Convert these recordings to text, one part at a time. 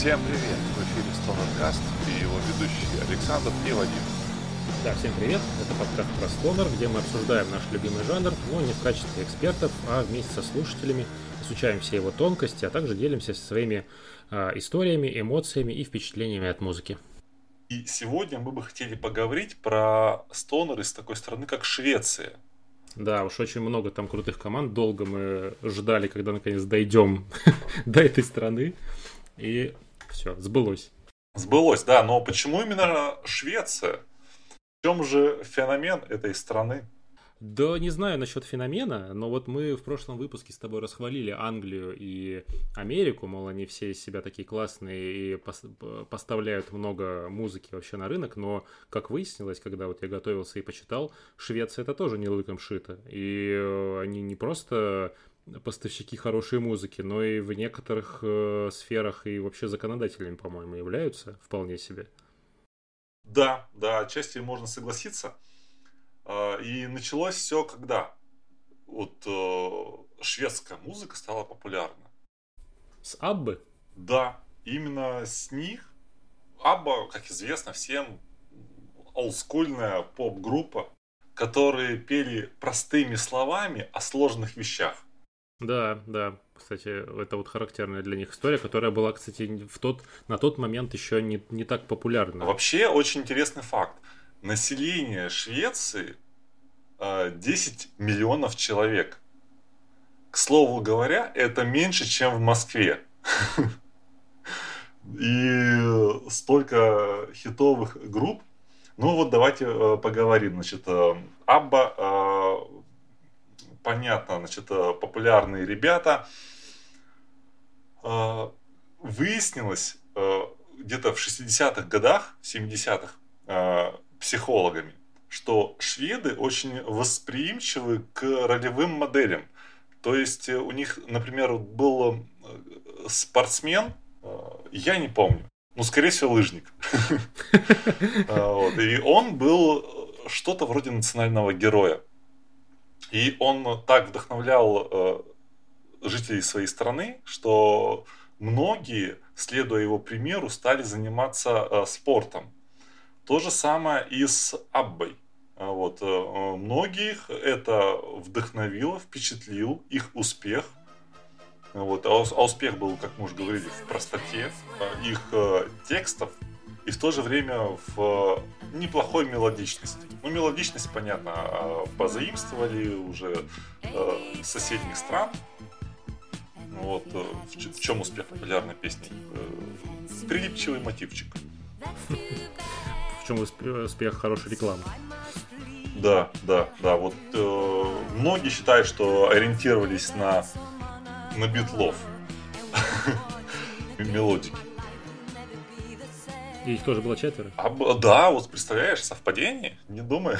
Всем привет! В эфире Стонеркаст и его ведущий Александр и Вадим. Да, всем привет! Это подкаст про стонер, где мы обсуждаем наш любимый жанр, но не в качестве экспертов, а вместе со слушателями изучаем все его тонкости, а также делимся своими э, историями, эмоциями и впечатлениями от музыки. И сегодня мы бы хотели поговорить про стонер из такой страны, как Швеция. Да, уж очень много там крутых команд. Долго мы ждали, когда наконец дойдем до этой страны. И все, сбылось. Сбылось, да. Но почему именно Швеция? В чем же феномен этой страны? Да не знаю насчет феномена, но вот мы в прошлом выпуске с тобой расхвалили Англию и Америку, мол, они все из себя такие классные и поставляют много музыки вообще на рынок, но, как выяснилось, когда вот я готовился и почитал, Швеция это тоже не лыком шито, и э, они не просто поставщики хорошей музыки, но и в некоторых э, сферах и вообще законодателями, по-моему, являются вполне себе. Да, да, отчасти можно согласиться. А, и началось все когда? Вот э, шведская музыка стала популярна. С Аббы? Да, именно с них. Абба, как известно всем, олдскульная поп-группа, которые пели простыми словами о сложных вещах. Да, да. Кстати, это вот характерная для них история, которая была, кстати, в тот, на тот момент еще не, не так популярна. Вообще, очень интересный факт. Население Швеции 10 э, миллионов человек. К слову говоря, это меньше, чем в Москве. И столько хитовых групп. Ну вот давайте э, поговорим. Значит, э, Абба, понятно, значит, популярные ребята. Выяснилось где-то в 60-х годах, 70-х, психологами, что шведы очень восприимчивы к ролевым моделям. То есть э, у них, например, был э, спортсмен, э, я не помню, ну, скорее всего, лыжник. И он был что-то вроде национального героя. И он так вдохновлял жителей своей страны, что многие, следуя его примеру, стали заниматься спортом. То же самое и с Аббой. А вот. Э, многих это вдохновило, впечатлил их успех. Вот. А, а успех был, как мы уже говорили, в простоте э, их э, текстов и в то же время в неплохой мелодичности. Ну, мелодичность, понятно, а позаимствовали уже с соседних стран. Вот. В чем успех популярной песни? Прилипчивый мотивчик чем успех хорошей рекламы. Да, да, да. Вот э, многие считают, что ориентировались на, на битлов. Мелодики. И их тоже было четверо? А, да, вот представляешь, совпадение? Не думаю.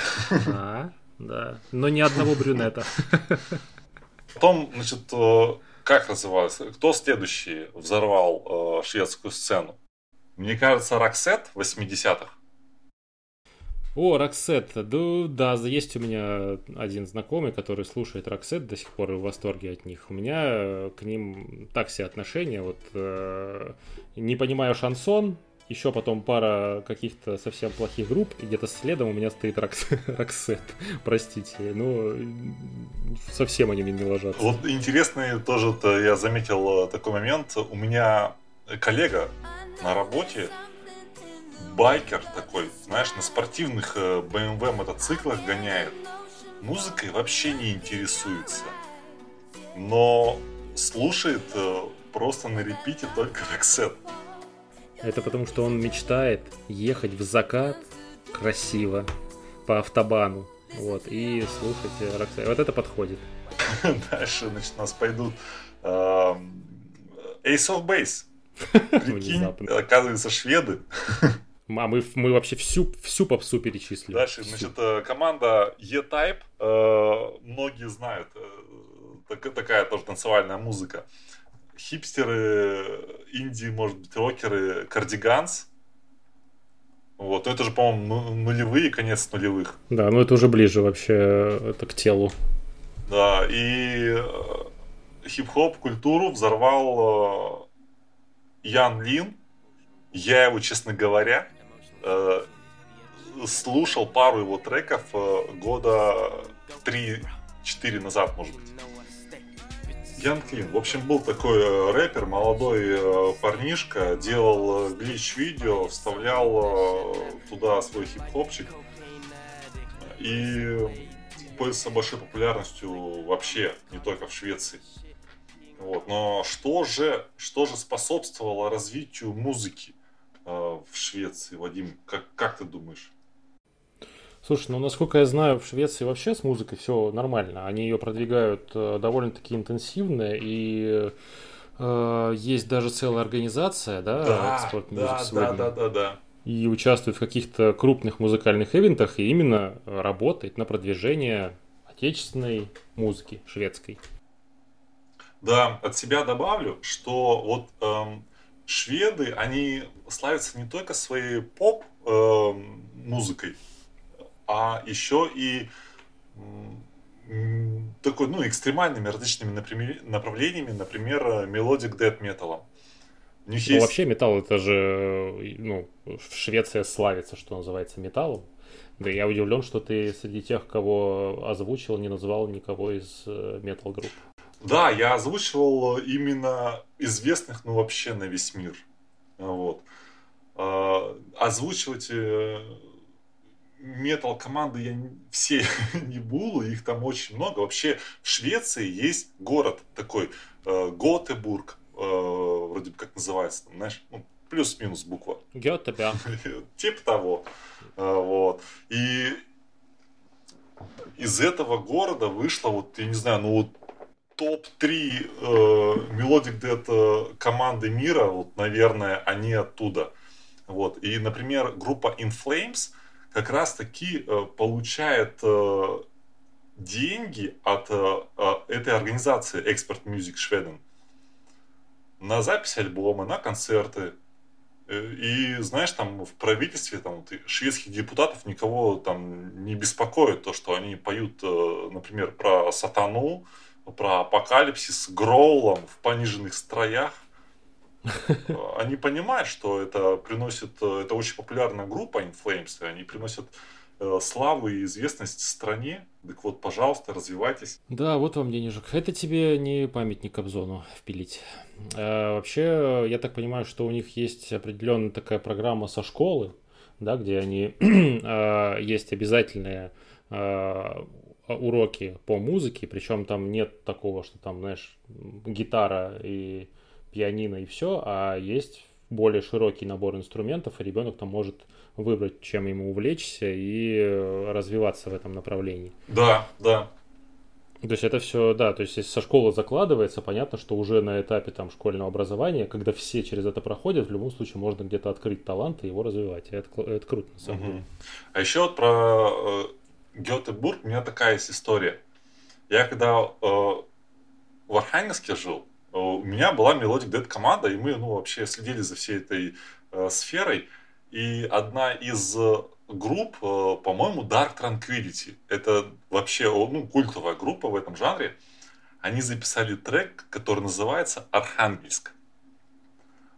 А, да. Но ни одного брюнета. Потом, значит, э, как называлось? Кто следующий взорвал э, шведскую сцену? Мне кажется, Роксет 80-х. О, Роксет. Да, да, есть у меня один знакомый, который слушает Роксет до сих пор и в восторге от них. У меня э, к ним так все отношения. Вот э, не понимаю шансон, еще потом пара каких-то совсем плохих групп, и где-то следом у меня стоит Rox... Roxette. Простите, ну совсем они мне не ложатся. Вот интересный тоже я заметил э, такой момент. У меня коллега на работе байкер такой, знаешь, на спортивных BMW э, мотоциклах гоняет. Музыкой вообще не интересуется. Но слушает э, просто на репите только Роксет. Это потому, что он мечтает ехать в закат красиво по автобану. Вот, и слушать Роксет. Вот это подходит. Дальше, значит, у нас пойдут эм, Ace of Base. Прикинь, оказывается, шведы. А мы, мы вообще всю, всю попсу перечислили. Дальше, всю. значит, э, команда E-Type, э, многие знают, э, такая тоже танцевальная музыка. Хипстеры, инди, может быть, рокеры, кардиганс. Вот, ну это же, по-моему, ну, нулевые, конец нулевых. Да, ну это уже ближе вообще это к телу. Да, и хип-хоп культуру взорвал Ян Лин, Я его, честно говоря, э, слушал пару его треков э, года 3-4 назад, может быть. Ян Клин. В общем, был такой э, рэпер, молодой э, парнишка, делал глич-видео, вставлял туда свой хип-хопчик. И пользовался большой популярностью вообще, не только в Швеции. Вот. Но что же, что же способствовало развитию музыки э, в Швеции, Вадим? Как, как ты думаешь? Слушай, ну насколько я знаю, в Швеции вообще с музыкой все нормально. Они ее продвигают э, довольно-таки интенсивно и э, есть даже целая организация, да, да экспорт да, да, да, да, да. И участвует в каких-то крупных музыкальных ивентах и именно работает на продвижение отечественной музыки шведской. Да, от себя добавлю, что вот эм, шведы, они славятся не только своей поп эм, музыкой, а еще и такой, ну, экстремальными различными направлениями, например, melodic death металлом. Ну, есть... вообще металл это же, ну, Швеция славится, что называется, металлом. Да я удивлен, что ты среди тех, кого озвучил, не назвал никого из метал групп. Да, я озвучивал именно известных, ну, вообще на весь мир. Вот. А, озвучивать метал команды я все не буду, их там очень много. Вообще в Швеции есть город такой, э, Готебург, э, вроде бы как называется, там, знаешь, ну, плюс-минус буква. Гетебя. Типа того. Э, вот. И из этого города вышло, вот, я не знаю, ну вот топ-3 э, Melodic Dead команды мира, вот, наверное, они оттуда. Вот. И, например, группа In Flames – как раз таки э, получает э, деньги от э, этой организации Expert Music Sweden на запись альбома, на концерты. И знаешь, там в правительстве там, шведских депутатов никого там не беспокоит то, что они поют, например, про сатану, про апокалипсис гроулом в пониженных строях. Они понимают, что это приносит, это очень популярная группа In Flames, они приносят э, славу и известность стране. Так вот, пожалуйста, развивайтесь. Да, вот вам денежек. Это тебе не памятник Кобзону впилить. А, вообще, я так понимаю, что у них есть определенная такая программа со школы, да, где они есть обязательные уроки по музыке, причем там нет такого, что там, знаешь, гитара и пианино и все, а есть более широкий набор инструментов, и ребенок там может выбрать, чем ему увлечься и э, развиваться в этом направлении. Да, да. То есть это все, да, то есть если со школы закладывается, понятно, что уже на этапе там школьного образования, когда все через это проходят, в любом случае можно где-то открыть талант и его развивать. И это, это круто, на самом деле. А еще вот про э, Гетебург у меня такая есть история. Я когда э, в Архангельске жил, у меня была Melodic Death команда, и мы ну, вообще следили за всей этой э, сферой. И одна из э, групп, э, по-моему, Dark Tranquillity, это вообще ну, культовая группа в этом жанре, они записали трек, который называется «Архангельск».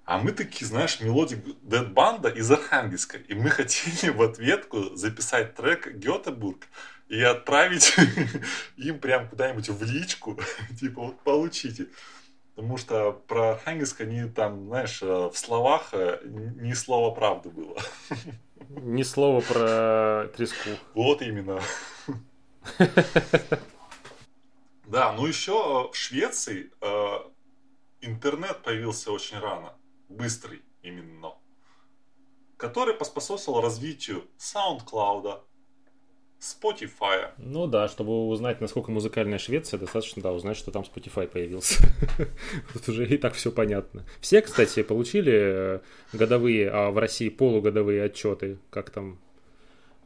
А мы такие, знаешь, melodic death банда из Архангельска. И мы хотели в ответку записать трек Гетеборг и отправить им прям куда-нибудь в личку. типа, вот получите. Потому что про Архангельск они там, знаешь, э, в словах э, ни слова правды было. Ни слова про треску. Вот именно. Да, ну еще э, в Швеции интернет появился очень рано, быстрый именно, который поспособствовал развитию SoundCloud, Spotify. Ну да, чтобы узнать, насколько музыкальная Швеция, достаточно, да, узнать, что там Spotify появился. Тут уже и так все понятно. Все, кстати, получили э, годовые, а в России полугодовые отчеты, как там,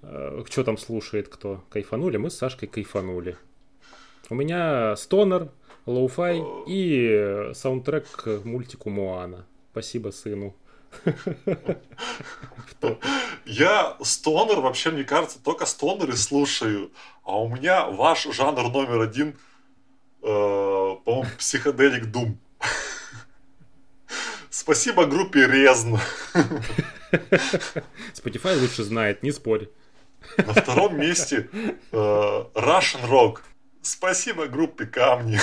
э, что там слушает кто. Кайфанули? Мы с Сашкой кайфанули. У меня stoner, lo-fi и саундтрек к мультику Моана. Спасибо сыну. Я стонер, вообще, мне кажется, только стонеры слушаю. А у меня ваш жанр номер один, э, по-моему, психоделик Дум. Спасибо группе Резн. Spotify лучше знает, не спорь. На втором месте э, Russian Rock. Спасибо группе Камни.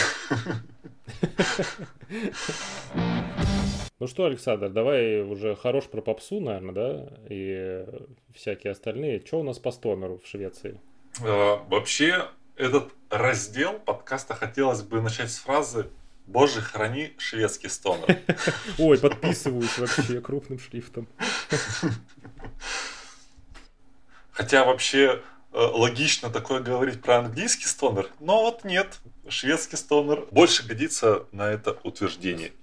Ну что, Александр, давай уже хорош про попсу, наверное, да? И всякие остальные. Что у нас по стонеру в Швеции? Э, вообще, этот раздел подкаста хотелось бы начать с фразы Боже, храни шведский стонер. Ой, подписываюсь вообще крупным шрифтом. Хотя вообще э, логично такое говорить про английский стонер, но вот нет, шведский стонер больше годится на это утверждение.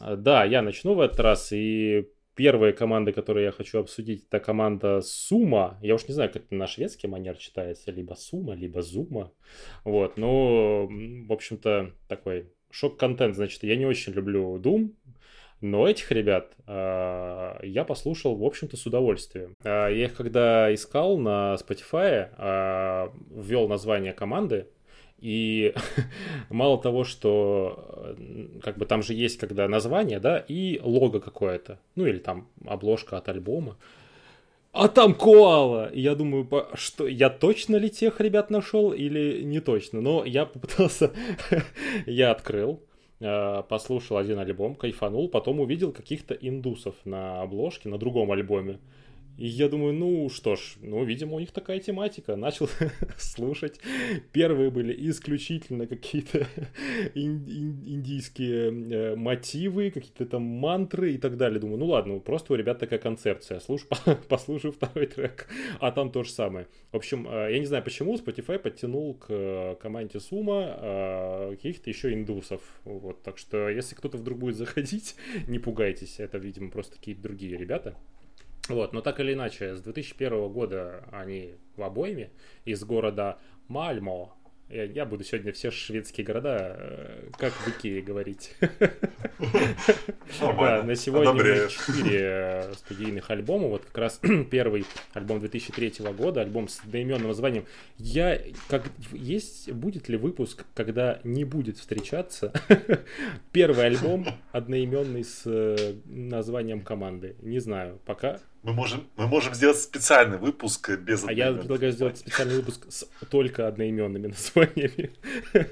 А, да, я начну в этот раз, и первая команда, которую я хочу обсудить, это команда Сума. Я уж не знаю, как это на шведский манер читается, либо Сума, либо Зума. Вот, ну, в общем-то, такой шок-контент, значит, я не очень люблю Doom, но этих ребят э, я послушал, в общем-то, с удовольствием. Э, я их когда искал на Spotify, э, ввел название команды, и мало того, что как бы там же есть когда название, да, и лого какое-то, ну или там обложка от альбома. А там коала! И я думаю, что я точно ли тех ребят нашел или не точно? Но я попытался, я открыл, Э, послушал один альбом, кайфанул, потом увидел каких-то индусов на обложке, на другом альбоме. И я думаю, ну что ж, ну, видимо, у них такая тематика. Начал слушать. Первые были исключительно какие-то индийские э, мотивы, какие-то там мантры и так далее. Думаю, ну ладно, просто у ребят такая концепция. Слушай, послушаю второй трек, а там то же самое. В общем, э, я не знаю почему, Spotify подтянул к э, команде Сума каких-то еще индусов. Вот, так что, если кто-то вдруг будет заходить, не пугайтесь. Это, видимо, просто какие-то другие ребята. Вот, но так или иначе, с 2001 года они в обойме из города Мальмо, я, я буду сегодня все шведские города э, как в говорить. Да, на сегодня меня 4 э, студийных альбома. Вот как раз первый альбом 2003 года, альбом с одноименным названием. Я, как есть, будет ли выпуск, когда не будет встречаться первый альбом одноименный с э, названием команды? Не знаю, пока мы можем, мы можем сделать специальный выпуск без А я предлагаю сделать специальный выпуск с только одноименными названиями.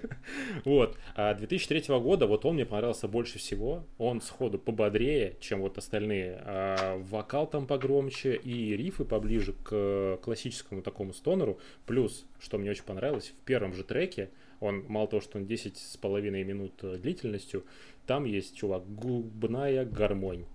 Вот. А 2003 года, вот он мне понравился больше всего. Он сходу пободрее, чем вот остальные. А вокал там погромче и рифы поближе к классическому такому стонеру. Плюс, что мне очень понравилось, в первом же треке, он мало того, что он 10 с половиной минут длительностью, там есть, чувак, губная гармонь.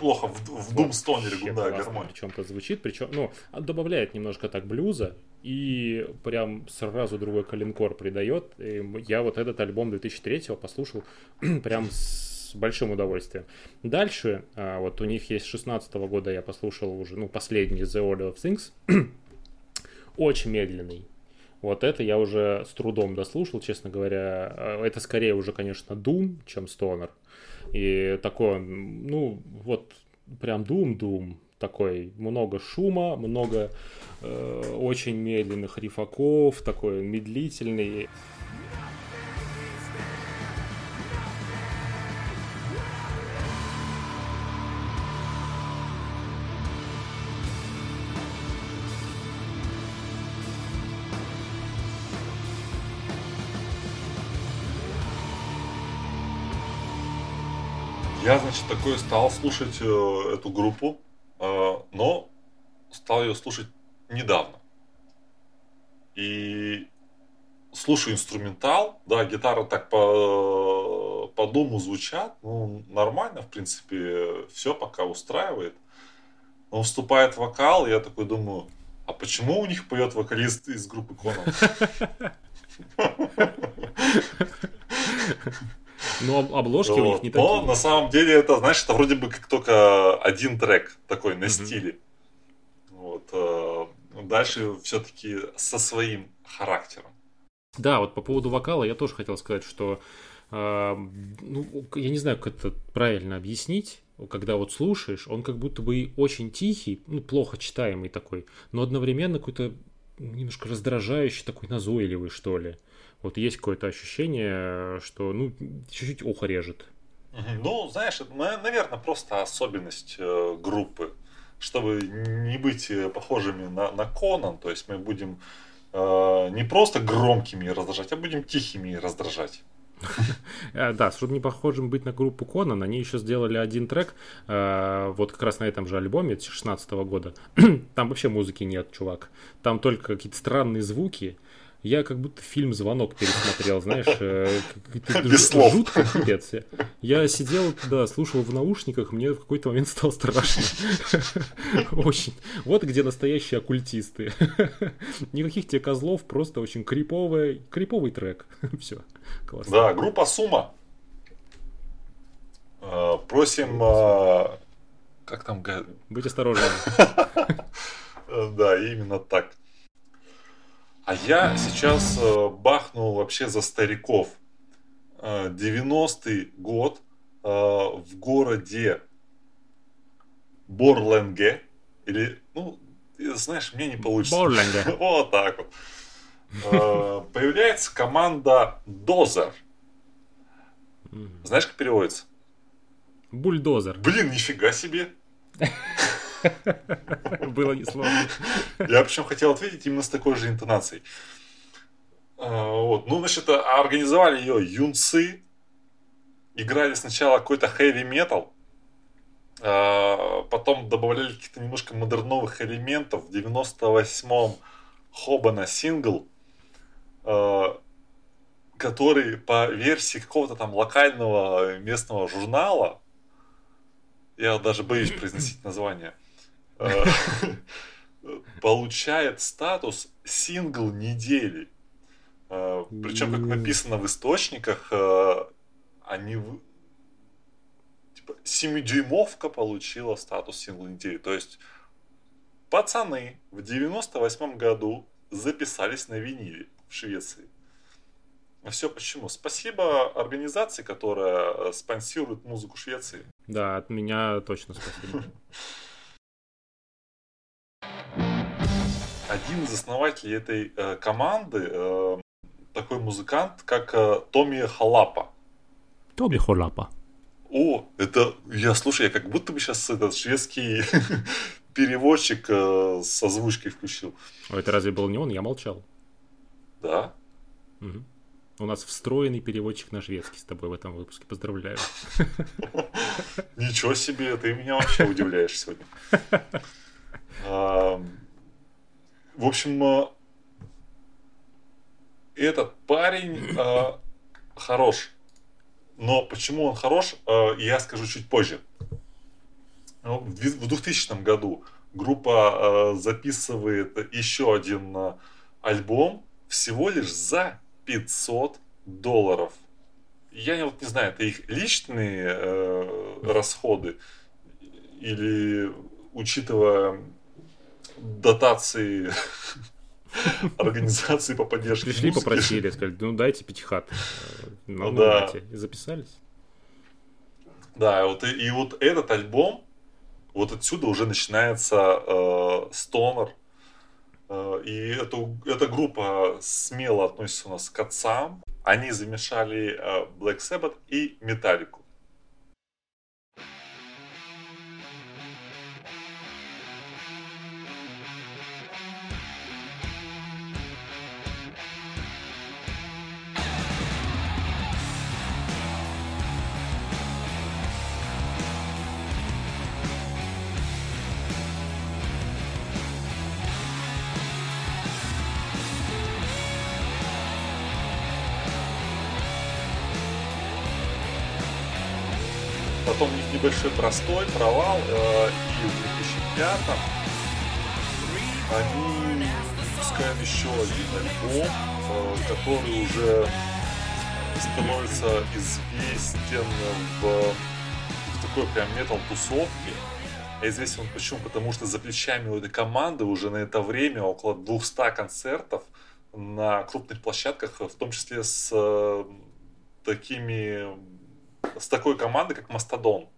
Неплохо в, в Думстонере губная гармония. Причем-то звучит, причем, ну, добавляет немножко так блюза, и прям сразу другой коленкор придает. И я вот этот альбом 2003 послушал прям с большим удовольствием. Дальше, а, вот у них есть 16 -го года, я послушал уже, ну, последний The Order of Things. Очень медленный. Вот это я уже с трудом дослушал, честно говоря. А, это скорее уже, конечно, Doom, чем Stoner. И такой, ну, вот прям дум-дум такой много шума, много э, очень медленных рифаков, такой медлительный. Такой стал слушать э, эту группу, э, но стал ее слушать недавно. И слушаю инструментал, да, гитара так по, по дому звучат, ну, нормально, в принципе, все пока устраивает. Но вступает вокал, и я такой думаю, а почему у них поет вокалист из группы Конан? Но обложки вот. у них не такие. Но на самом деле это, знаешь, это вроде бы как только один трек такой на mm-hmm. стиле. Вот. Э, дальше все-таки со своим характером. Да, вот по поводу вокала я тоже хотел сказать, что э, ну, я не знаю, как это правильно объяснить, когда вот слушаешь, он как будто бы очень тихий, ну, плохо читаемый такой, но одновременно какой-то немножко раздражающий, такой назойливый, что ли. Вот есть какое-то ощущение, что, ну, чуть-чуть ухо режет. Ну, знаешь, наверное, просто особенность э, группы. Чтобы не быть э, похожими на, на Конан, то есть мы будем э, не просто громкими раздражать, а будем тихими раздражать. Э, да, чтобы не похожим быть на группу Конан, они еще сделали один трек, вот как раз на этом же альбоме 2016 года. Там вообще музыки нет, чувак. Там только какие-то странные звуки, я как будто фильм «Звонок» пересмотрел, знаешь, э, Без слов. жутко, пипец. Я сидел, да, слушал в наушниках, мне в какой-то момент стало страшно. Очень. Вот где настоящие оккультисты. Никаких тебе козлов, просто очень криповый, криповый трек. Все, классно. Да, группа Сума. Э, просим, э, как там... Быть осторожным. Да, именно так. А я сейчас э, бахнул вообще за стариков. 90-й э, год э, в городе Борленге. Или, ну, знаешь, мне не получится. Борленге. Вот так вот. Появляется команда Дозер. Знаешь, как переводится? Бульдозер. Блин, нифига себе. Было несложно. Я причем хотел ответить именно с такой же интонацией. А, вот. Ну, значит, а организовали ее юнцы. Играли сначала какой-то хэви метал. Потом добавляли каких-то немножко модерновых элементов. В 98-м Хобана сингл, а, который по версии какого-то там локального местного журнала, я даже боюсь произносить название, получает статус сингл недели. Э, Причем, как написано в источниках, э, они типа, 7-дюймовка получила статус сингл недели. То есть пацаны в 98 году записались на виниле в Швеции. А все почему? Спасибо организации, которая спонсирует музыку Швеции. Да, от меня точно спасибо. один из основателей этой э, команды э, такой музыкант, как э, Томми Халапа. Томми Халапа. О, это я слушай, я как будто бы сейчас этот шведский переводчик э, с озвучкой включил. А это разве был не он? Я молчал. Да. Угу. У нас встроенный переводчик на шведский с тобой в этом выпуске. Поздравляю. Ничего себе, ты меня вообще удивляешь сегодня. В общем, э, этот парень э, хорош. Но почему он хорош, э, я скажу чуть позже. Ну, в 2000 году группа записывает еще один альбом всего лишь за 500 долларов. Я вот не знаю, это их личные расходы или учитывая дотации организации по поддержке Пришли, музыки. попросили, сказали, ну дайте пятихат. Ну, да. И записались. Да, вот и, и вот этот альбом, вот отсюда уже начинается э, стонер. Э, и эту, эта группа смело относится у нас к отцам. Они замешали э, Black Sabbath и Металлику. Небольшой простой, провал, э, и в 2005 они выпускают еще один альбом, э, который уже становится известен в, в такой прям метал-тусовке. А известен он почему? Потому что за плечами у этой команды уже на это время около 200 концертов на крупных площадках, в том числе с э, такими, с такой командой, как Мастодон.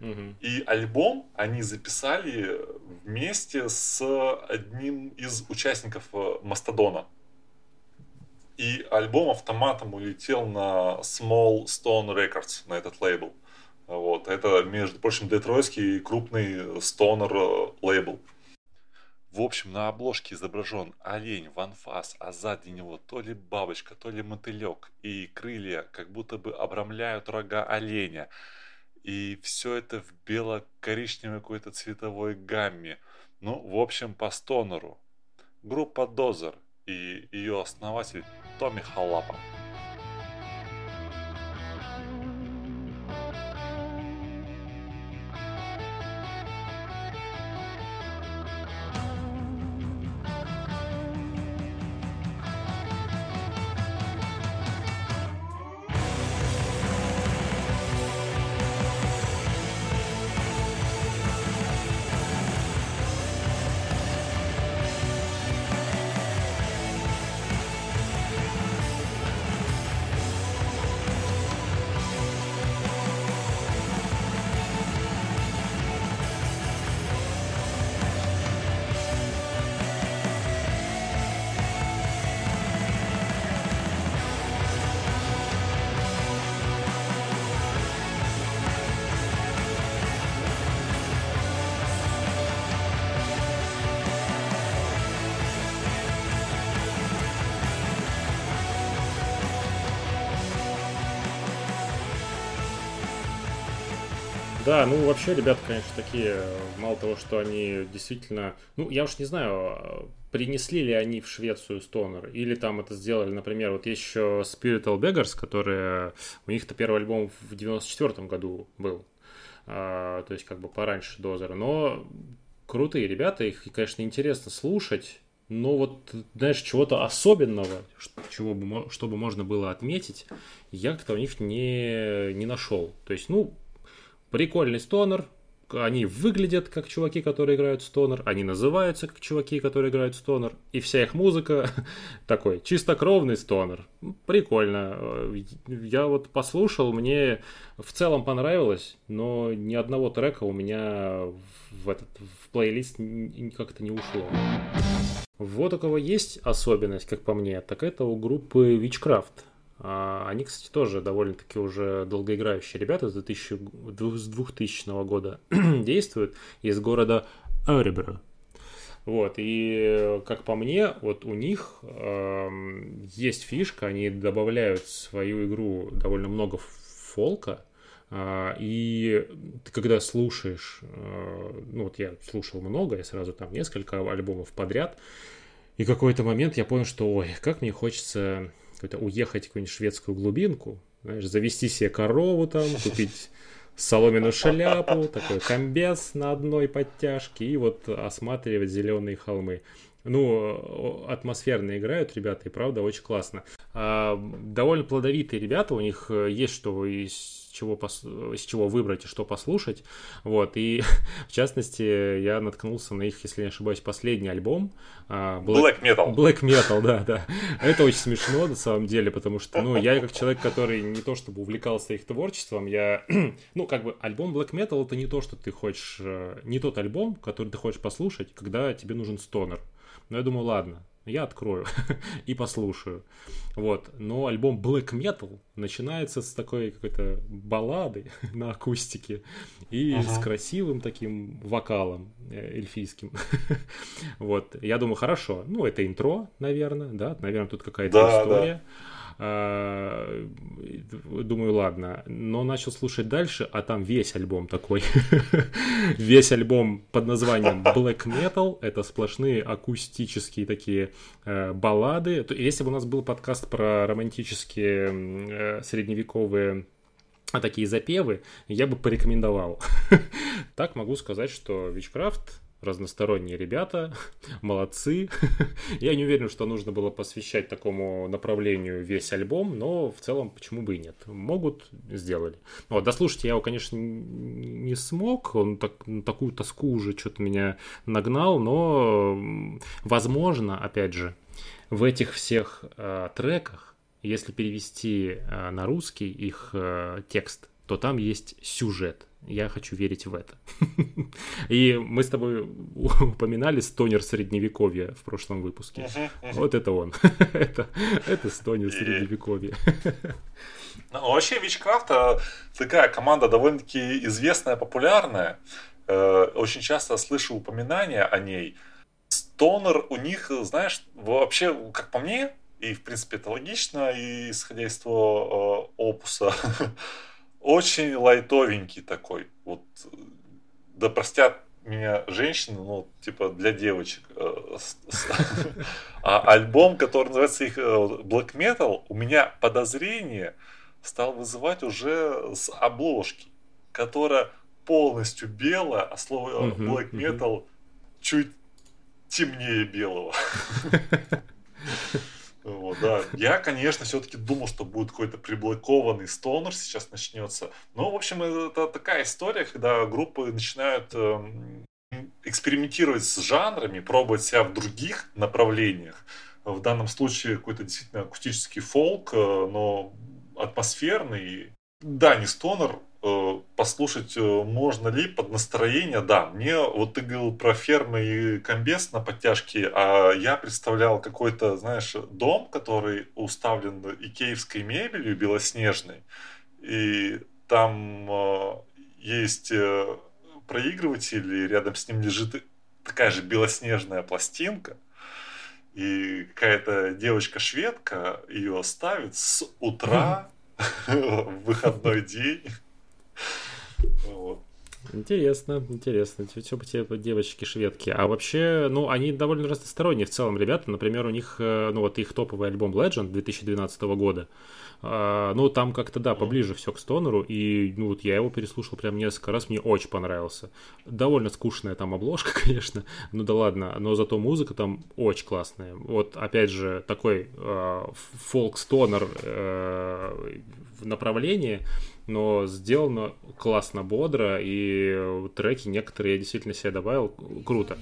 Мгм. И альбом они записали вместе с одним из участников э, Мастодона. И альбом автоматом улетел на Small Stone Records, на этот лейбл. Вот. Это, между прочим, детройтский крупный стонер э, лейбл. В общем, на обложке изображен олень в анфас, а сзади него то ли бабочка, то ли мотылек. И крылья как будто бы обрамляют рога оленя. И все это в бело-коричневой какой-то цветовой гамме. Ну, в общем, по стонеру. Группа Дозер и ее основатель Томми Халапа. Да, ну вообще ребята, конечно, такие, мало того, что они действительно, ну я уж не знаю, принесли ли они в Швецию стонер, или там это сделали, например, вот есть еще Spiritual Beggars, которые, у них-то первый альбом в 94 году был, а, то есть как бы пораньше Дозера, но крутые ребята, их, конечно, интересно слушать, но вот, знаешь, чего-то особенного, чего бы, чтобы можно было отметить, я как-то у них не, не нашел. То есть, ну, прикольный стонер, они выглядят как чуваки, которые играют стонер, они называются как чуваки, которые играют стонер, и вся их музыка такой чистокровный стонер. Прикольно. Я вот послушал, мне в целом понравилось, но ни одного трека у меня в этот в плейлист как-то не ушло. Вот у кого есть особенность, как по мне, так это у группы Witchcraft. А, Они, кстати, тоже довольно-таки уже долгоиграющие ребята с 2000, г- с 2000 года действуют из города Örebro. Вот, и э, как по мне, вот у них эм, есть фишка, они добавляют в свою игру довольно много фолка, а, и ты когда слушаешь, э, ну вот я слушал много, я сразу там несколько альбомов подряд, и какой-то момент я понял, что ой, как мне хочется какой-то уехать в какую-нибудь шведскую глубинку, знаешь, завести себе корову там, купить соломенную шляпу, такой комбез на одной подтяжке и вот осматривать зеленые холмы. Ну, атмосферно играют ребята, и правда очень классно. А, довольно плодовитые ребята, у них э, есть что из чего, пос- из чего выбрать и что послушать. Вот, и в частности, я наткнулся на их, если не ошибаюсь, последний альбом. а, Black Metal. Black Metal, да, да. Это очень смешно на самом деле, потому что, ну, я как человек, который не то чтобы увлекался их творчеством, я, ну, как бы альбом Black Metal это не то, что ты хочешь, э, не тот альбом, который ты хочешь послушать, когда тебе нужен стонер. Но я думаю, ладно, я открою и послушаю. Вот. Но альбом Black Metal начинается с такой какой-то баллады на акустике и Ага. с красивым таким вокалом э, эльфийским. Вот. Я думаю, хорошо. Ну, это интро, наверное, да? Наверное, тут какая-то Да, да. история. А, Думаю, ладно. Но начал слушать дальше, а там весь альбом такой. Весь альбом под названием Black Metal. Это сплошные акустические такие э, баллады. Если бы у нас был подкаст про романтические э, средневековые а такие запевы, я бы порекомендовал. Так могу сказать, что Witchcraft разносторонние ребята, молодцы. Я не уверен, что нужно было посвящать такому направлению весь альбом, но в целом почему бы и нет. Могут, сделали. Вот, дослушать я его, конечно, не смог, он так, такую тоску уже что-то меня нагнал, но, возможно, опять же, в этих всех э, треках, если перевести э, на русский их э, текст, то там есть сюжет я хочу верить в это. И мы с тобой упоминали стонер средневековья в прошлом выпуске. Вот это он. это, стонер средневековья. Ну, вообще, Вичкрафт такая команда довольно-таки известная, популярная. Э, очень часто слышу упоминания о ней. Стонер у них, знаешь, вообще, как по мне, и в принципе это логично, и исходя из твоего э, опуса, очень лайтовенький такой. Вот, да простят меня женщины, ну, типа, для девочек. Э, а альбом, который называется их э, Black Metal, у меня подозрение стал вызывать уже с обложки, которая полностью белая, а слово Black Metal чуть темнее белого. Вот, да. Я, конечно, все-таки думал, что будет какой-то приблокованный стонер сейчас начнется. Но, в общем, это такая история, когда группы начинают э, экспериментировать с жанрами, пробовать себя в других направлениях. В данном случае какой-то действительно акустический фолк, э, но атмосферный. Да, не стонер, послушать э, можно ли под настроение, да, мне вот ты говорил про фермы и комбез на подтяжке, а я представлял какой-то, знаешь, дом, который уставлен икеевской мебелью белоснежной, и там э, есть э, проигрыватель, и рядом с ним лежит такая же белоснежная пластинка, и какая-то девочка-шведка ее ставит с утра в выходной день вот. Интересно, интересно. Все по тебе девочки шведки. А вообще, ну, они довольно разносторонние в целом, ребята. Например, у них, э, ну, вот их топовый альбом Legend 2012 года. А, ну, там как-то, да, поближе все к Стонеру, и, ну, вот я его переслушал прям несколько раз, мне очень понравился. Довольно скучная там обложка, конечно, ну да ладно, но зато музыка там очень классная. Вот, опять же, такой э, фолк-стонер э, направление, но сделано классно, бодро, и треки некоторые я действительно себе добавил. Круто.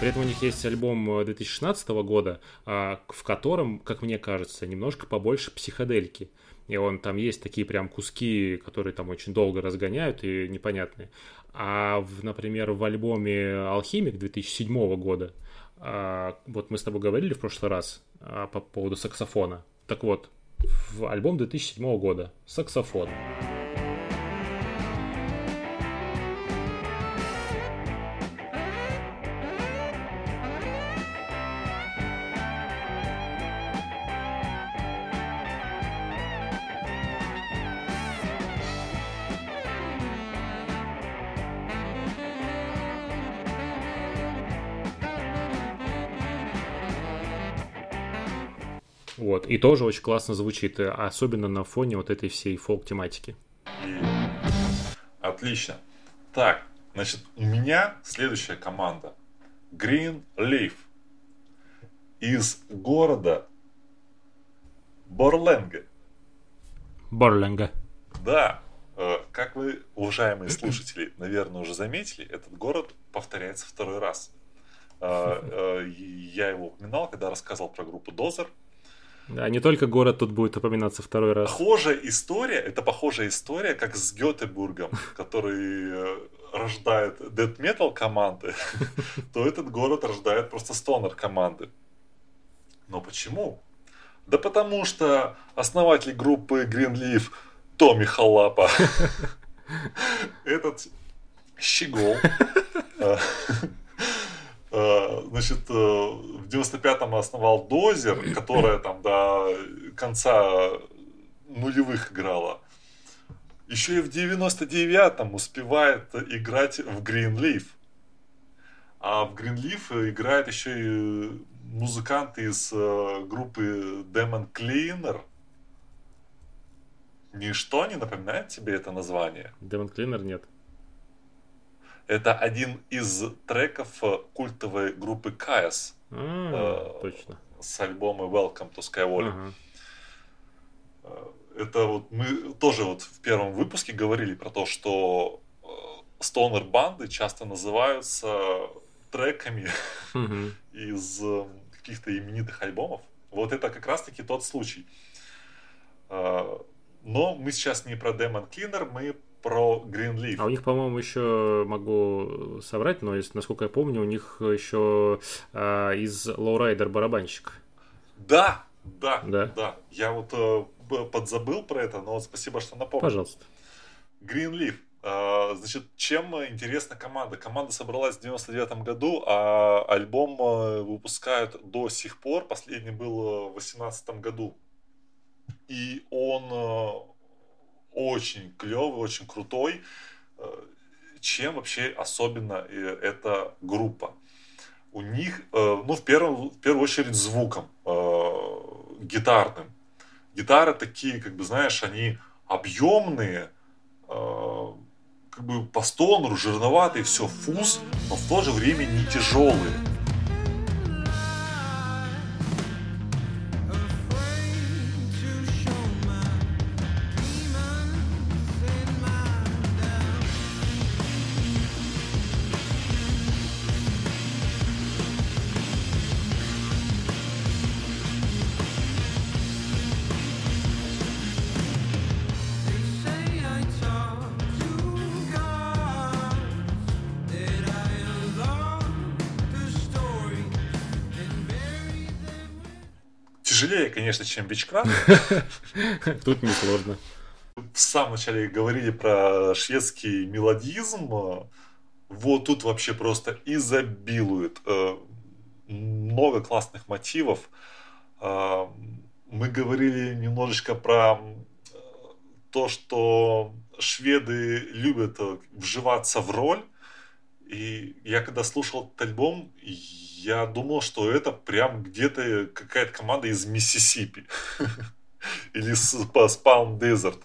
При этом у них есть альбом 2016 э, года, а, в котором, как мне кажется, немножко побольше психодельки. И он там есть такие прям куски, которые там очень долго разгоняют и непонятные. А, в, например, в альбоме «Алхимик» 2007 года, а, вот мы с тобой говорили в прошлый раз а, по поводу саксофона. Так вот, в альбом 2007 года «Саксофон». Вот. И тоже очень классно звучит, э, особенно на фоне вот этой всей фолк-тематики. Отлично. Так, значит, у меня следующая команда. Green Leaf из города Борленга. Борленга. Да. Э, как вы, уважаемые слушатели, наверное, уже заметили, этот город повторяется второй раз. Э, я его упоминал, когда рассказывал про группу Дозер. Да, не только город тут будет упоминаться второй раз. Похожая история, это похожая история, как с Гетебургом, который э, рождает death metal команды, то этот город рождает просто стонер команды. Но почему? Да потому что основатель группы Greenleaf Томми Халапа, этот щегол, э, значит, э, в 95-м основал Дозер, которая там до конца нулевых играла. Еще и в 99-м успевает играть в Greenleaf. А в Greenleaf играет еще и музыкант из э, группы Demon Cleaner. Ничто не напоминает тебе это название? Demon Cleaner нет. Это один из треков культовой группы Каэс. А, э, точно. С альбома Welcome to Skywalker. Ага. Э, это вот мы тоже вот в первом выпуске говорили про то, что стонер банды часто называются треками из э, каких-то именитых альбомов. Вот это как раз-таки тот случай. Но мы сейчас не про Demon Cleaner, мы про Greenleaf. А у них, по-моему, еще могу соврать, но если, насколько я помню, у них еще а, из Lowrider барабанщик. Да, да, да, да. Я вот э, подзабыл про это, но спасибо, что напомнил. Пожалуйста. Greenleaf. А, значит, чем интересна команда? Команда собралась в 99 году, а альбом э, выпускают до сих пор. Последний был в 2018 году. И он э, очень клевый, очень крутой. Э, чем вообще особенно эта группа? У них, ну, в первую, в первую очередь, звуком гитарным. Гитары такие, как бы, знаешь, они объемные, как бы по стонеру, жирноватый, все фуз, но в то же время не тяжелые. Тяжелее, конечно, чем Бичкрафт. Тут не сложно. В самом начале говорили про шведский мелодизм. Вот тут вообще просто изобилует. Э, много классных мотивов. Э, мы говорили немножечко про э, то, что шведы любят вживаться в роль. И я когда слушал этот альбом, я думал, что это прям где-то какая-то команда из Миссисипи. Или с Palm Desert.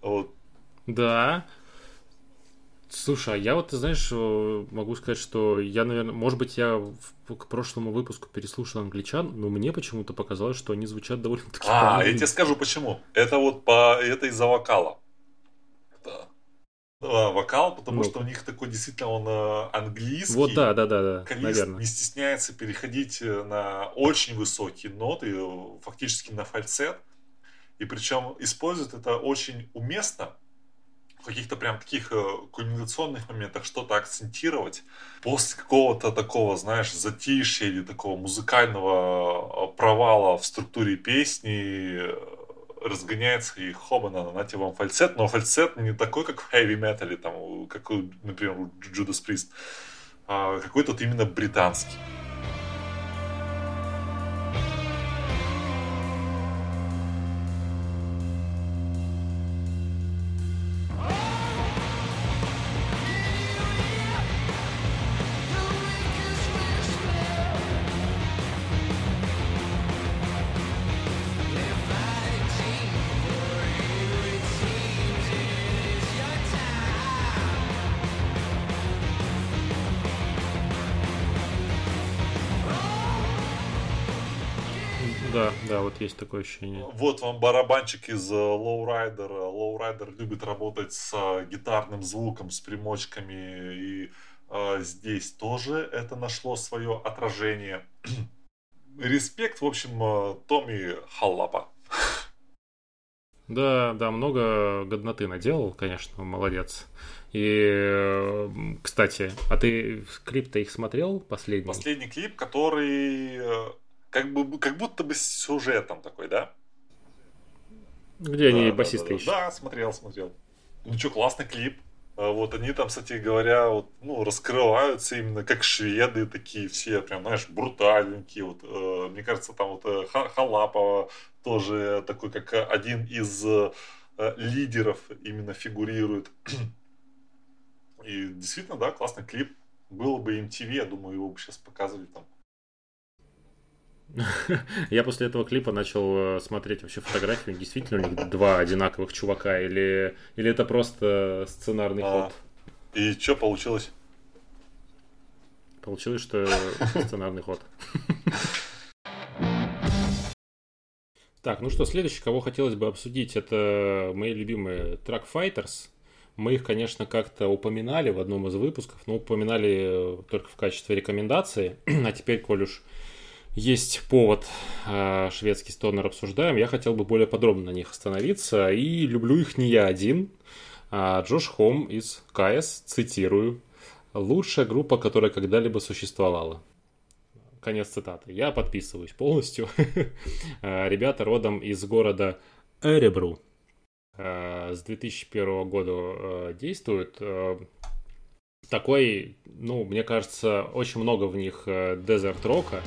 Вот. Да. Слушай, а я вот, ты знаешь, э, могу сказать, что я, наверное, может быть, я в, к прошлому выпуску переслушал англичан, но мне почему-то показалось, что они звучат довольно-таки... А, я тебе скажу почему. Это вот по... Это из-за вокала. Вокал, потому ну. что у них такой действительно он э, английский. Вот да, да, да, да. Наверное. не стесняется переходить э, на очень высокие ноты, э, фактически на фальцет. И причем использует это очень уместно в каких-то прям таких кульминационных моментах что-то акцентировать после какого-то такого, знаешь, затишья или такого музыкального провала в структуре песни разгоняется и хобана, нате вам фальцет, но фальцет не такой, как в heavy metal, там, как, например, у Judas Priest, а какой-то именно британский. Есть такое ощущение. Вот вам барабанчик из. Э, Lowrider любит работать с э, гитарным звуком, с примочками. И э, здесь тоже это нашло свое отражение. Респект, в общем, э, Томми Халлапа. Да, да, много годноты наделал, конечно, молодец. И, кстати, а ты клип-то их смотрел последний? Последний клип, который как, бы, как будто бы с сюжетом такой, да? Где они да, басисты да, да, ищут? Да, смотрел, смотрел. Ну что, классный клип. А вот они там, кстати говоря, вот, ну, раскрываются именно как шведы такие все, прям, знаешь, брутальненькие. Вот, э, мне кажется, там вот э, Халапова тоже такой, как один из э, лидеров именно фигурирует. И действительно, да, классный клип. Было бы MTV, я думаю, его бы сейчас показывали там. Я после этого клипа начал э, смотреть вообще фотографию. Действительно, у них два одинаковых чувака или, или это просто сценарный а, ход? И что получилось? Получилось, что сценарный ход. Так, ну что, следующий, кого хотелось бы обсудить, это мои любимые Track Fighters. Мы их, конечно, как-то упоминали в одном из выпусков, но упоминали только в качестве рекомендации. А теперь, коль уж есть повод э, шведский стонер обсуждаем, я хотел бы более подробно на них остановиться. И люблю их не я один, а Джош Хом из КС, цитирую, «Лучшая группа, которая когда-либо существовала». Конец цитаты. Я подписываюсь полностью. А, ребята родом из города Эребру. А, с 2001 года а, действуют. Такой, ну, мне кажется, очень много в них дезерт-рока.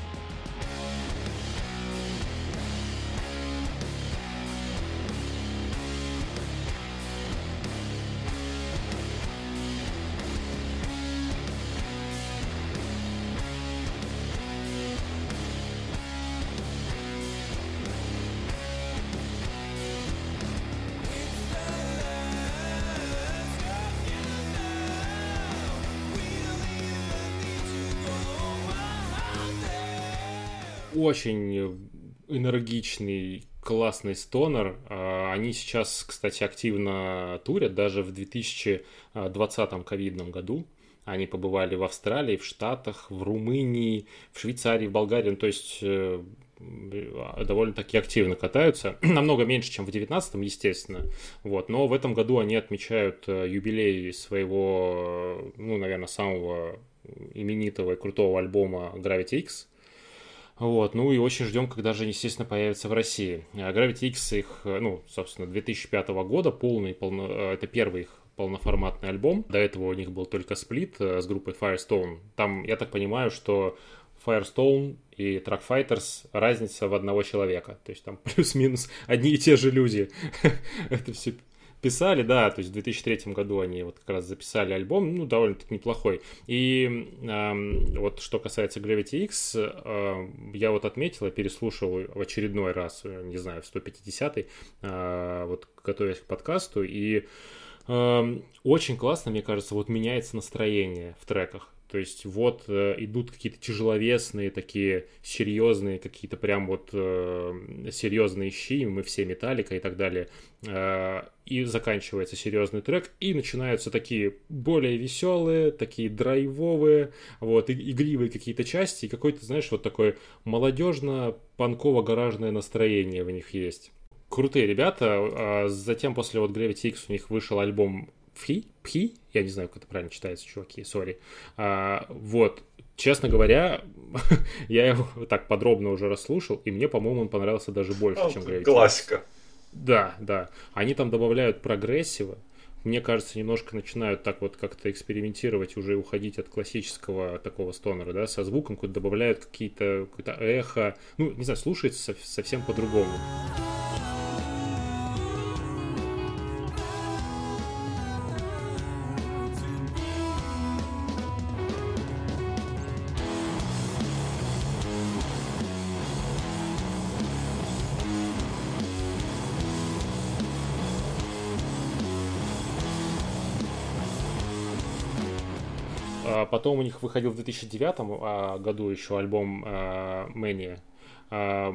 Очень энергичный, классный стонер. А, они сейчас, кстати, активно турят, даже в 2020 ковидном году. Они побывали в Австралии, в Штатах, в Румынии, в Швейцарии, в Болгарии. Ну, то есть э, довольно-таки активно катаются. Намного меньше, чем в 19-м, естественно. Вот. Но в этом году они отмечают э, юбилей своего, ну, наверное, самого именитого и крутого альбома Gravity X. Вот, ну и очень ждем, когда же естественно, появятся в России. А Gravity X их, ну, собственно, 2005 года, полный, полно, э, это первый их полноформатный альбом. До этого у них был только сплит э, с группой Firestone. Там, я так понимаю, что Firestone и Track Fighters разница в одного человека. То есть там плюс-минус одни и те же люди. Это все писали, да, то есть в 2003 году они вот как раз записали альбом, ну, довольно-таки неплохой. И э, вот что касается Gravity X, э, я вот отметил, я переслушал в очередной раз, не знаю, в 150-й, э, вот готовясь к подкасту, и э, очень классно, мне кажется, вот меняется настроение в треках. То есть вот э, идут какие-то тяжеловесные, такие серьезные, какие-то прям вот э, серьезные щи, мы все металлика и так далее. Э, и заканчивается серьезный трек, и начинаются такие более веселые, такие драйвовые, вот, и, игривые какие-то части, и какой-то, знаешь, вот такое молодежно-панково-гаражное настроение в них есть. Крутые ребята. А затем после вот Gravity X у них вышел альбом Пхи, Пхи, я не знаю, как это правильно читается, чуваки, сори. А, вот, честно говоря, я его так подробно уже расслушал, и мне, по-моему, он понравился даже больше, ну, чем Gravity. Классика. Да, да. Они там добавляют прогрессива. Мне кажется, немножко начинают так вот как-то экспериментировать, уже уходить от классического такого стонера, да, со звуком, куда добавляют какие-то, какое-то эхо. Ну, не знаю, слушается совсем по-другому. Потом у них выходил в 2009 а, году еще альбом Mania. А,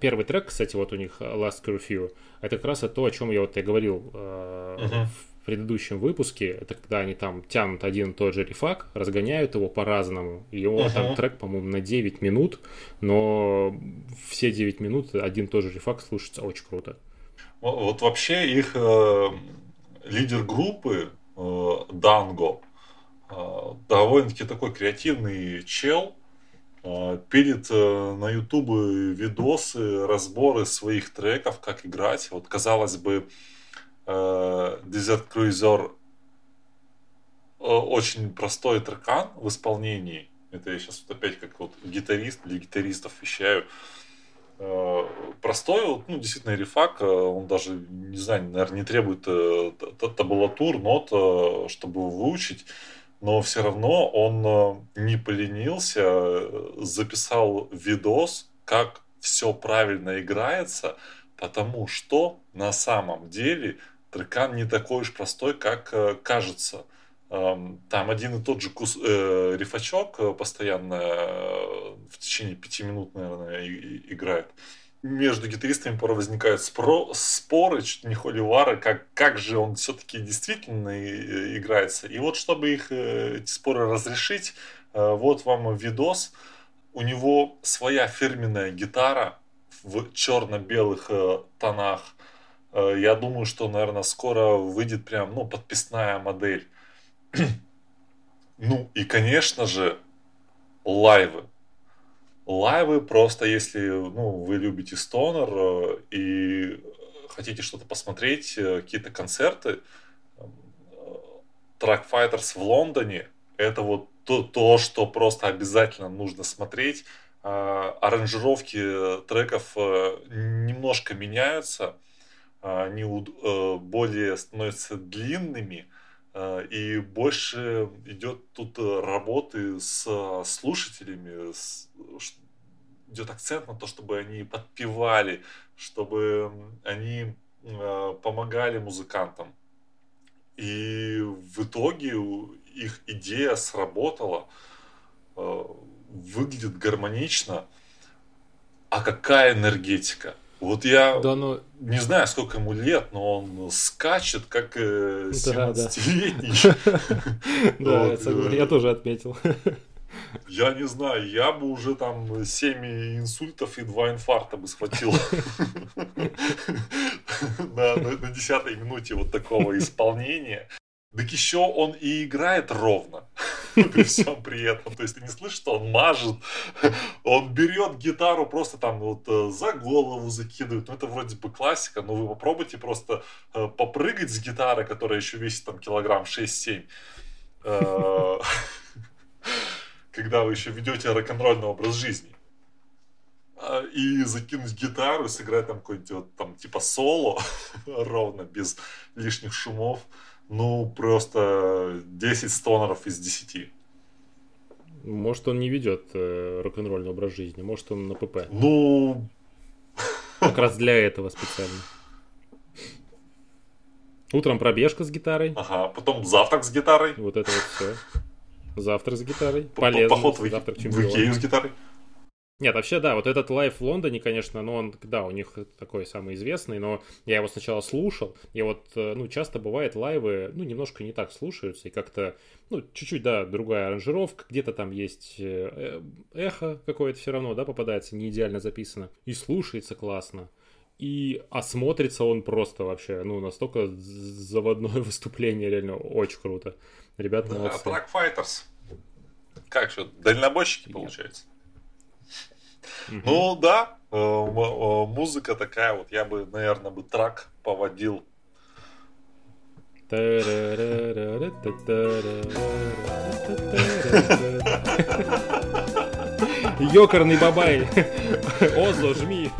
первый трек, кстати, вот у них Last Curfew, это как раз то, о чем я вот и говорил uh-huh. в предыдущем выпуске. Это когда они там тянут один и тот же рефак, разгоняют его по-разному. Его uh-huh. там трек, по-моему, на 9 минут, но все 9 минут один и тот же рефак слушается очень круто. Вот вообще их э, лидер группы э, Данго, а, довольно-таки такой креативный чел. А, пилит э, на ютубе видосы, разборы своих треков, как играть. Вот, казалось бы, э, Desert Cruiser очень простой трекан в исполнении. Это я сейчас вот опять как вот гитарист для гитаристов вещаю. Э, простой, вот, ну, действительно, рефак, э, он даже, не знаю, наверное, не требует э, табулатур, нот, чтобы выучить, но все равно он не поленился, записал видос, как все правильно играется, потому что на самом деле трекан не такой уж простой, как кажется. Эм, там один и тот же кус, э, рифачок э, постоянно э, в течение пяти минут, наверное, играет. Между гитаристами порой возникают спро, споры, чуть не холивары, как, как же он все-таки действительно э, играется. И вот, чтобы их, эти споры разрешить, вот вам видос. У него своя фирменная гитара в черно-белых тонах. Я думаю, что, наверное, скоро выйдет прям, ну, подписная модель. Ну и, конечно же, лайвы. Лайвы просто, если ну, вы любите стонер э, и хотите что-то посмотреть, э, какие-то концерты, Track Fighters в Лондоне, это вот то, то, что просто обязательно нужно смотреть. А, аранжировки треков э, немножко меняются, они более становятся длинными, Э, и больше идет тут э, работы с э, слушателями, с, идет акцент на то, чтобы они подпевали, чтобы они помогали музыкантам. И в итоге их идея сработала, выглядит гармонично. А какая энергетика? Вот я да, но... Ну, не знаю, сколько ему лет, но он скачет, как 17-летний. Да, я тоже отметил. Я не знаю, я бы уже там 7 инсультов и 2 инфаркта бы схватил на, на, на десятой минуте вот такого исполнения. Так еще он и играет ровно при всем при этом. То есть ты не слышишь, что он мажет, он берет гитару просто там вот э, за голову закидывает. Ну это вроде бы классика, но вы попробуйте просто э, попрыгать с гитары, которая еще весит там килограмм 6-7 э, когда вы еще ведете рок-н-ролльный образ жизни. А, и закинуть гитару, сыграть там какой-нибудь вот, там типа соло ровно, без лишних шумов ну, просто 10 стонеров из 10. Может, он не ведет э, рок-н-ролльный образ жизни, может, он на ПП. Ну... Как раз для этого специально. Утром пробежка с гитарой. Ага, потом завтрак с гитарой. Вот это вот все. Завтрак с гитарой. Полезно. Поход в, завтрак в Икею с гитарой. Нет, вообще, да, вот этот лайф в Лондоне, конечно, ну, он, да, у них такой самый известный, но я его сначала слушал, и вот, э, ну, часто бывает лайвы, ну, немножко не так слушаются, и как-то, ну, чуть-чуть, да, другая аранжировка, где-то там есть э, эхо какое-то все равно, да, попадается, не идеально записано, и слушается классно. И осмотрится он просто вообще, ну, настолько заводное выступление, реально очень круто. Ребята да, молодцы. Track Fighters. Как что, дальнобойщики, получается? Ну да, э, э, музыка такая вот, я бы, наверное, бы трак поводил. Ёкарный бабай. Озло, жми.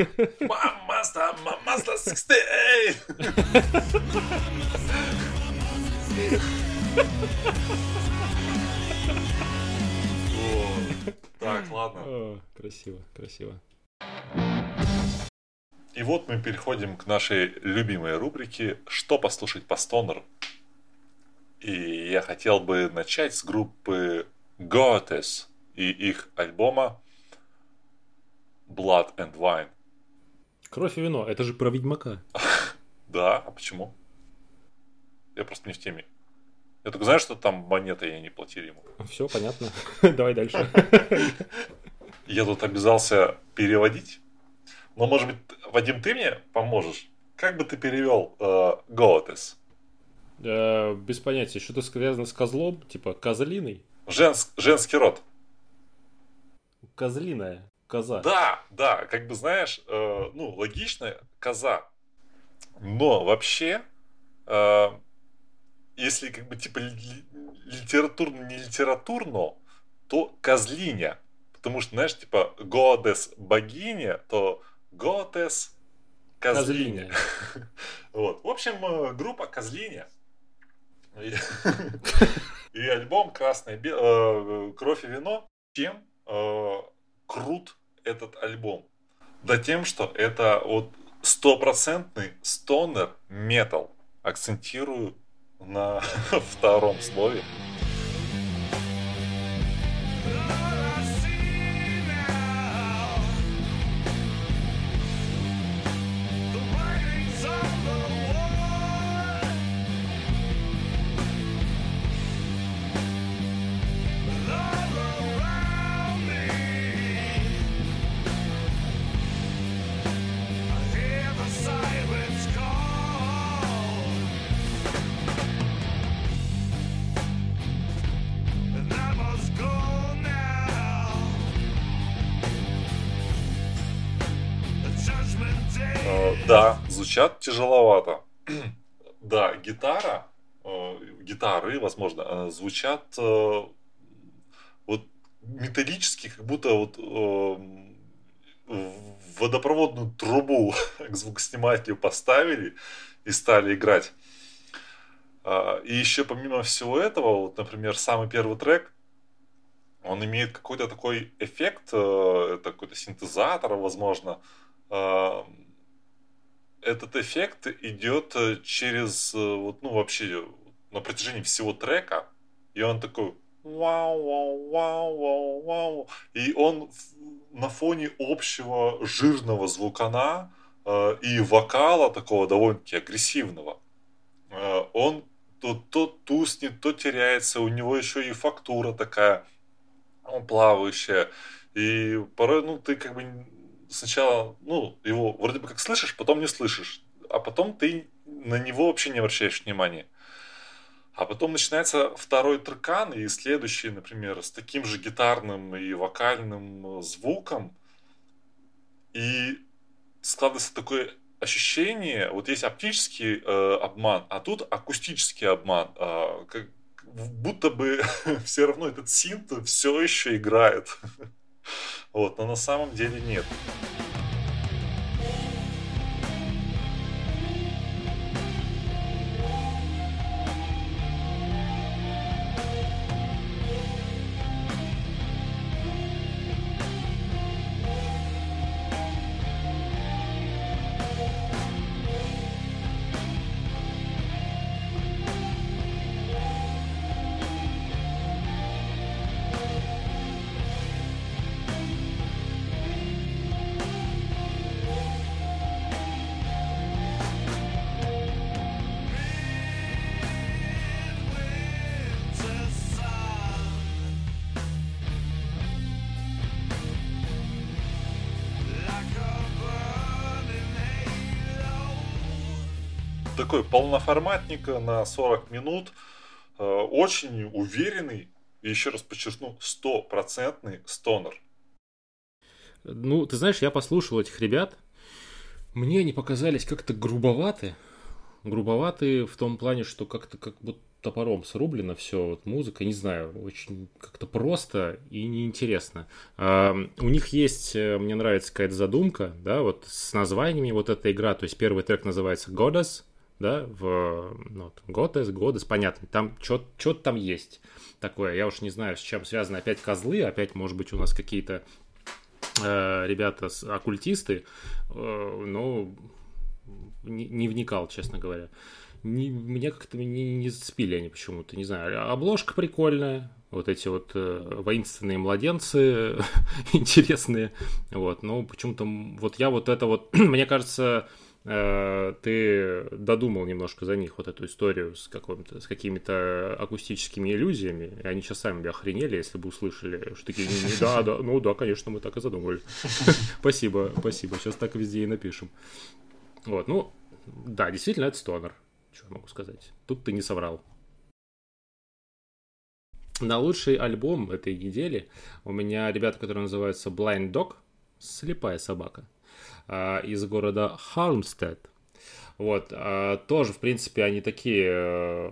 Мамаста, мамаста 68. Так, ладно. Красиво, красиво. И вот мы переходим к нашей любимой рубрике «Что послушать по стонеру?». И я хотел бы начать с группы Goates и их альбома Blood and Wine. Кровь и вино, это же про Ведьмака. Да, а почему? Я просто не в теме. Я только знаю, что там монеты я не платили ему. Все, понятно. Давай дальше. Я тут обязался переводить. Но, может быть, Вадим, ты мне поможешь? Как бы ты перевел э, Гоатес? Э, без понятия. Что-то связано с козлом? Типа козлиный? Женск, женский род. Козлиная. Коза. Да, да. Как бы знаешь, э, ну, логично, коза. Но вообще, если как бы типа литературно, не литературно, то козлиня. Потому что, знаешь, типа goddess богиня, то goddess козлиня. Вот. В общем, э, группа козлиня. И альбом Красное э, Кровь и вино. Чем э, крут этот альбом? Да тем, что это вот стопроцентный стонер метал. Акцентирую на втором слове. Да, звучат тяжеловато. да, гитара, э, гитары, возможно, э, звучат э, вот металлически, как будто вот э, водопроводную трубу к звукоснимателю поставили и стали играть. Э, и еще помимо всего этого, вот, например, самый первый трек, он имеет какой-то такой эффект, э, это какой-то синтезатор, возможно, этот эффект идет э, через, э, вот, ну, вообще, на протяжении всего трека, и он такой вау, вау, вау, вау, вау. И он на фоне общего жирного звукана э, и вокала такого довольно-таки агрессивного, э, он то, то туснет, то теряется, у него еще и фактура такая плавающая. И порой, ну, ты как бы сначала, ну, его вроде бы как слышишь, потом не слышишь, а потом ты на него вообще не обращаешь внимания. А потом начинается второй трекан и следующий, например, с таким же гитарным и вокальным звуком. И складывается такое ощущение, вот есть оптический э, обман, а тут акустический обман. Э, как, будто бы все равно этот синт все еще играет. Вот, но на самом деле нет. Такой полноформатник на 40 минут, э, очень уверенный, и еще раз подчеркну, стопроцентный стонер. Ну, ты знаешь, я послушал этих ребят, мне они показались как-то грубоваты, грубоваты в том плане, что как-то как будто топором срублено все, вот музыка, не знаю, очень как-то просто и неинтересно. А, у них есть, э, мне нравится какая-то задумка, да, вот с названиями вот эта игра, то есть первый трек называется Goddess, да, в ну, Готес, Годес, понятно, там что-то там есть такое. Я уж не знаю, с чем связаны опять козлы, опять, может быть, у нас какие-то э, ребята оккультисты, э, но не, не вникал, честно говоря. Не, меня как-то не, не зацепили они почему-то, не знаю. Обложка прикольная, вот эти вот э, воинственные младенцы интересные, вот, но почему-то вот я вот это вот, мне кажется, ты додумал немножко за них вот эту историю с, с какими-то акустическими иллюзиями, и они сейчас сами бы охренели, если бы услышали, что такие, да, да, ну да, конечно, мы так и задумали. Спасибо, спасибо, сейчас так везде и напишем. Вот, ну, да, действительно, это стонер, что я могу сказать. Тут ты не соврал. На лучший альбом этой недели у меня ребята, которые называются Blind Dog, слепая собака. А, из города Хармстед. Вот, а, тоже, в принципе, они такие э,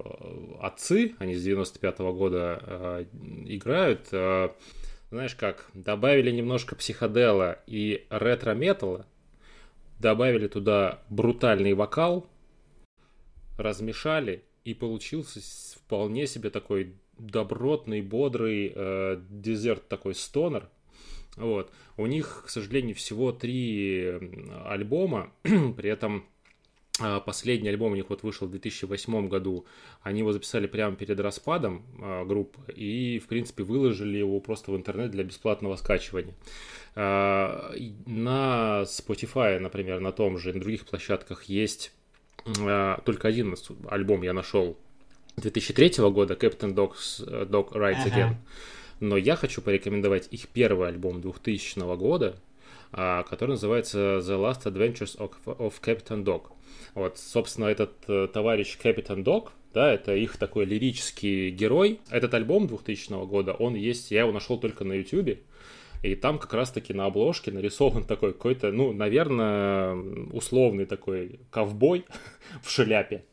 отцы, они с 95-го года э, играют. Э, знаешь как, добавили немножко психодела и ретро-металла, добавили туда брутальный вокал, размешали, и получился вполне себе такой добротный, бодрый э, дезерт такой стонер. Вот. У них, к сожалению, всего три альбома, при этом а, Последний альбом у них вот вышел в 2008 году. Они его записали прямо перед распадом э, группы и, в принципе, выложили его просто в интернет для бесплатного скачивания. Э, на Spotify, например, на том же, на других площадках есть э, только один альбом я нашел 2003 года, Captain Dog's, Dog Rides uh-huh. Again. Но я хочу порекомендовать их первый альбом 2000 года, который называется The Last Adventures of, of Captain Dog. Вот, собственно, этот э, товарищ Капитан Док, да, это их такой лирический герой. Этот альбом 2000 года, он есть, я его нашел только на YouTube. И там как раз-таки на обложке нарисован такой какой-то, ну, наверное, условный такой ковбой в шляпе.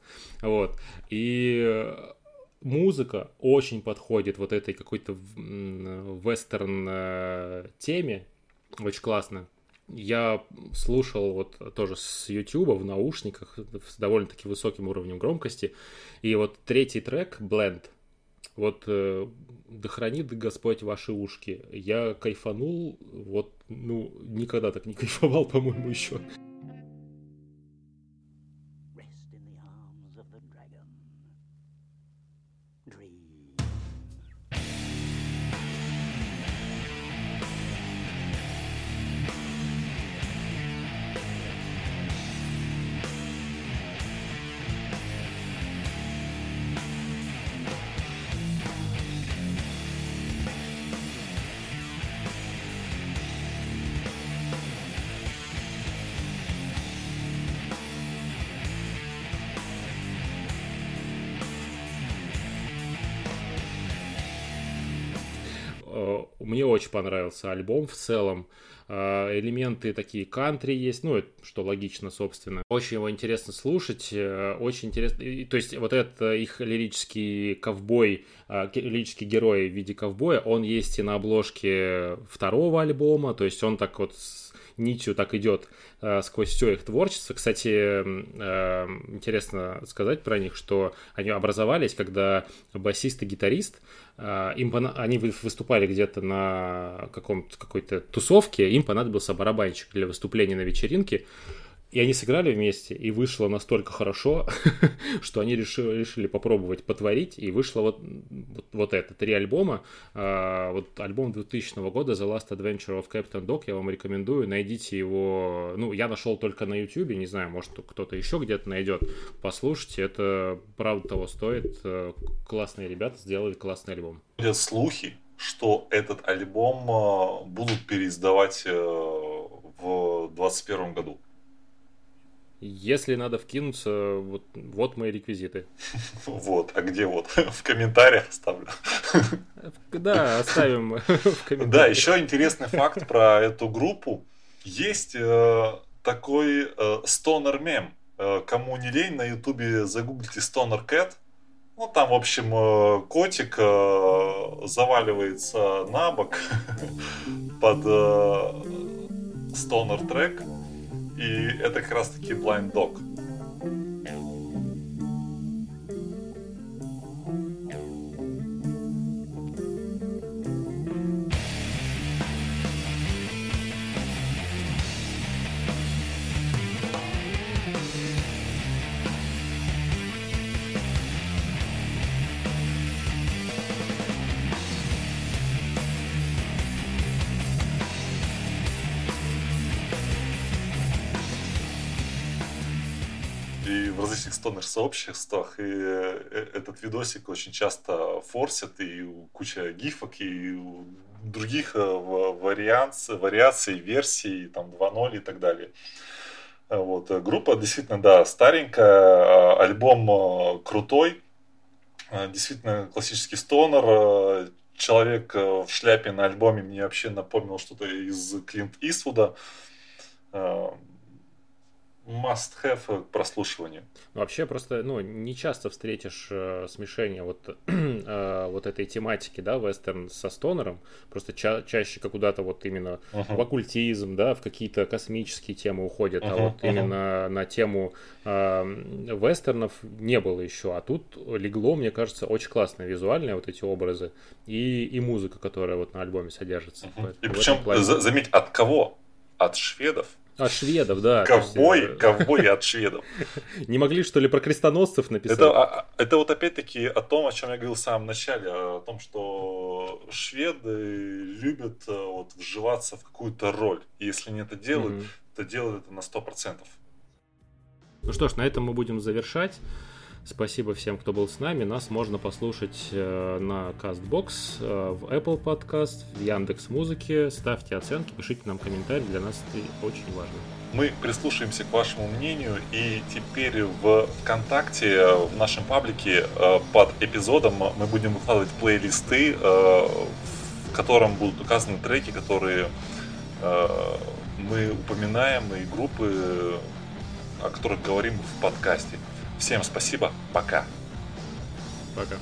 Вот. И музыка очень подходит вот этой какой-то вестерн э, теме. Очень классно я слушал вот тоже с YouTube в наушниках с довольно-таки высоким уровнем громкости. И вот третий трек, Blend, вот э, да хранит Господь ваши ушки. Я кайфанул, вот, ну, никогда так не кайфовал, по-моему, еще. Очень понравился альбом в целом. А, элементы такие кантри есть, ну, что логично, собственно. Очень его интересно слушать, э, очень интересно. То есть вот этот их лирический ковбой, а, лирический герой в виде ковбоя, он есть и на обложке второго альбома, то есть он так вот нитью так идет э, сквозь все их творчество. Кстати, э, интересно сказать про них, что они образовались, когда басист и гитарист, э, им, они выступали где-то на каком-то какой-то тусовке, им понадобился барабанщик для выступления на вечеринке, и они сыграли вместе, и вышло настолько хорошо, что они решили, решили попробовать потворить, и вышло вот, вот, вот это, три альбома. А, вот альбом 2000 года The Last Adventure of Captain Dog, я вам рекомендую, найдите его, ну, я нашел только на YouTube, не знаю, может, кто-то еще где-то найдет, послушайте, это правда того стоит, классные ребята сделали классный альбом. Слухи, что этот альбом а, будут переиздавать э, в 2021 году. Если надо вкинуться, вот, вот мои реквизиты. Вот, а где вот? В комментариях оставлю. Да, оставим в комментариях. Да, еще интересный факт про эту группу. Есть э, такой э, стонер мем. Э, кому не лень, на ютубе загуглите стонер кэт. Ну, там, в общем, э, котик э, заваливается на бок под стонер трек и это как раз таки Blind Dog. Стонер-сообществах, и э, этот видосик очень часто форсят, и куча гифок, и других э, вариаций, вариаций версий, там 2.0 и так далее. Вот. Группа действительно, да, старенькая, альбом крутой, действительно классический стонер, человек в шляпе на альбоме мне вообще напомнил что-то из Клинт Иствуда. Must-have к прослушиванию. Вообще просто, ну, не часто встретишь э, смешение вот, э, вот этой тематики, да, вестерн со стонером. Просто ча- чаще как куда-то вот именно uh-huh. в оккультизм, да, в какие-то космические темы уходят. Uh-huh, а вот uh-huh. именно на тему э, вестернов не было еще. А тут легло, мне кажется, очень классно визуальные вот эти образы и, и музыка, которая вот на альбоме содержится. Uh-huh. И причем, плане... заметь, от кого? От шведов от шведов, да. Ковбой, есть, ковбой от шведов. Не могли, что ли, про крестоносцев написать? Это, а, а, это вот опять-таки о том, о чем я говорил в самом начале, о том, что шведы любят э, вот, вживаться в какую-то роль. И если они это делают, mm-hmm. то делают это на 100%. Ну что ж, на этом мы будем завершать. Спасибо всем, кто был с нами. Нас можно послушать э, на CastBox, э, в Apple Podcast, в Яндекс Музыке. Ставьте оценки, пишите нам комментарии, для нас это очень важно. Мы прислушаемся к вашему мнению и теперь в ВКонтакте, в нашем паблике э, под эпизодом мы будем выкладывать плейлисты, в котором будут указаны треки, которые мы упоминаем, и группы, о которых говорим в подкасте. Всем спасибо. Пока. Пока.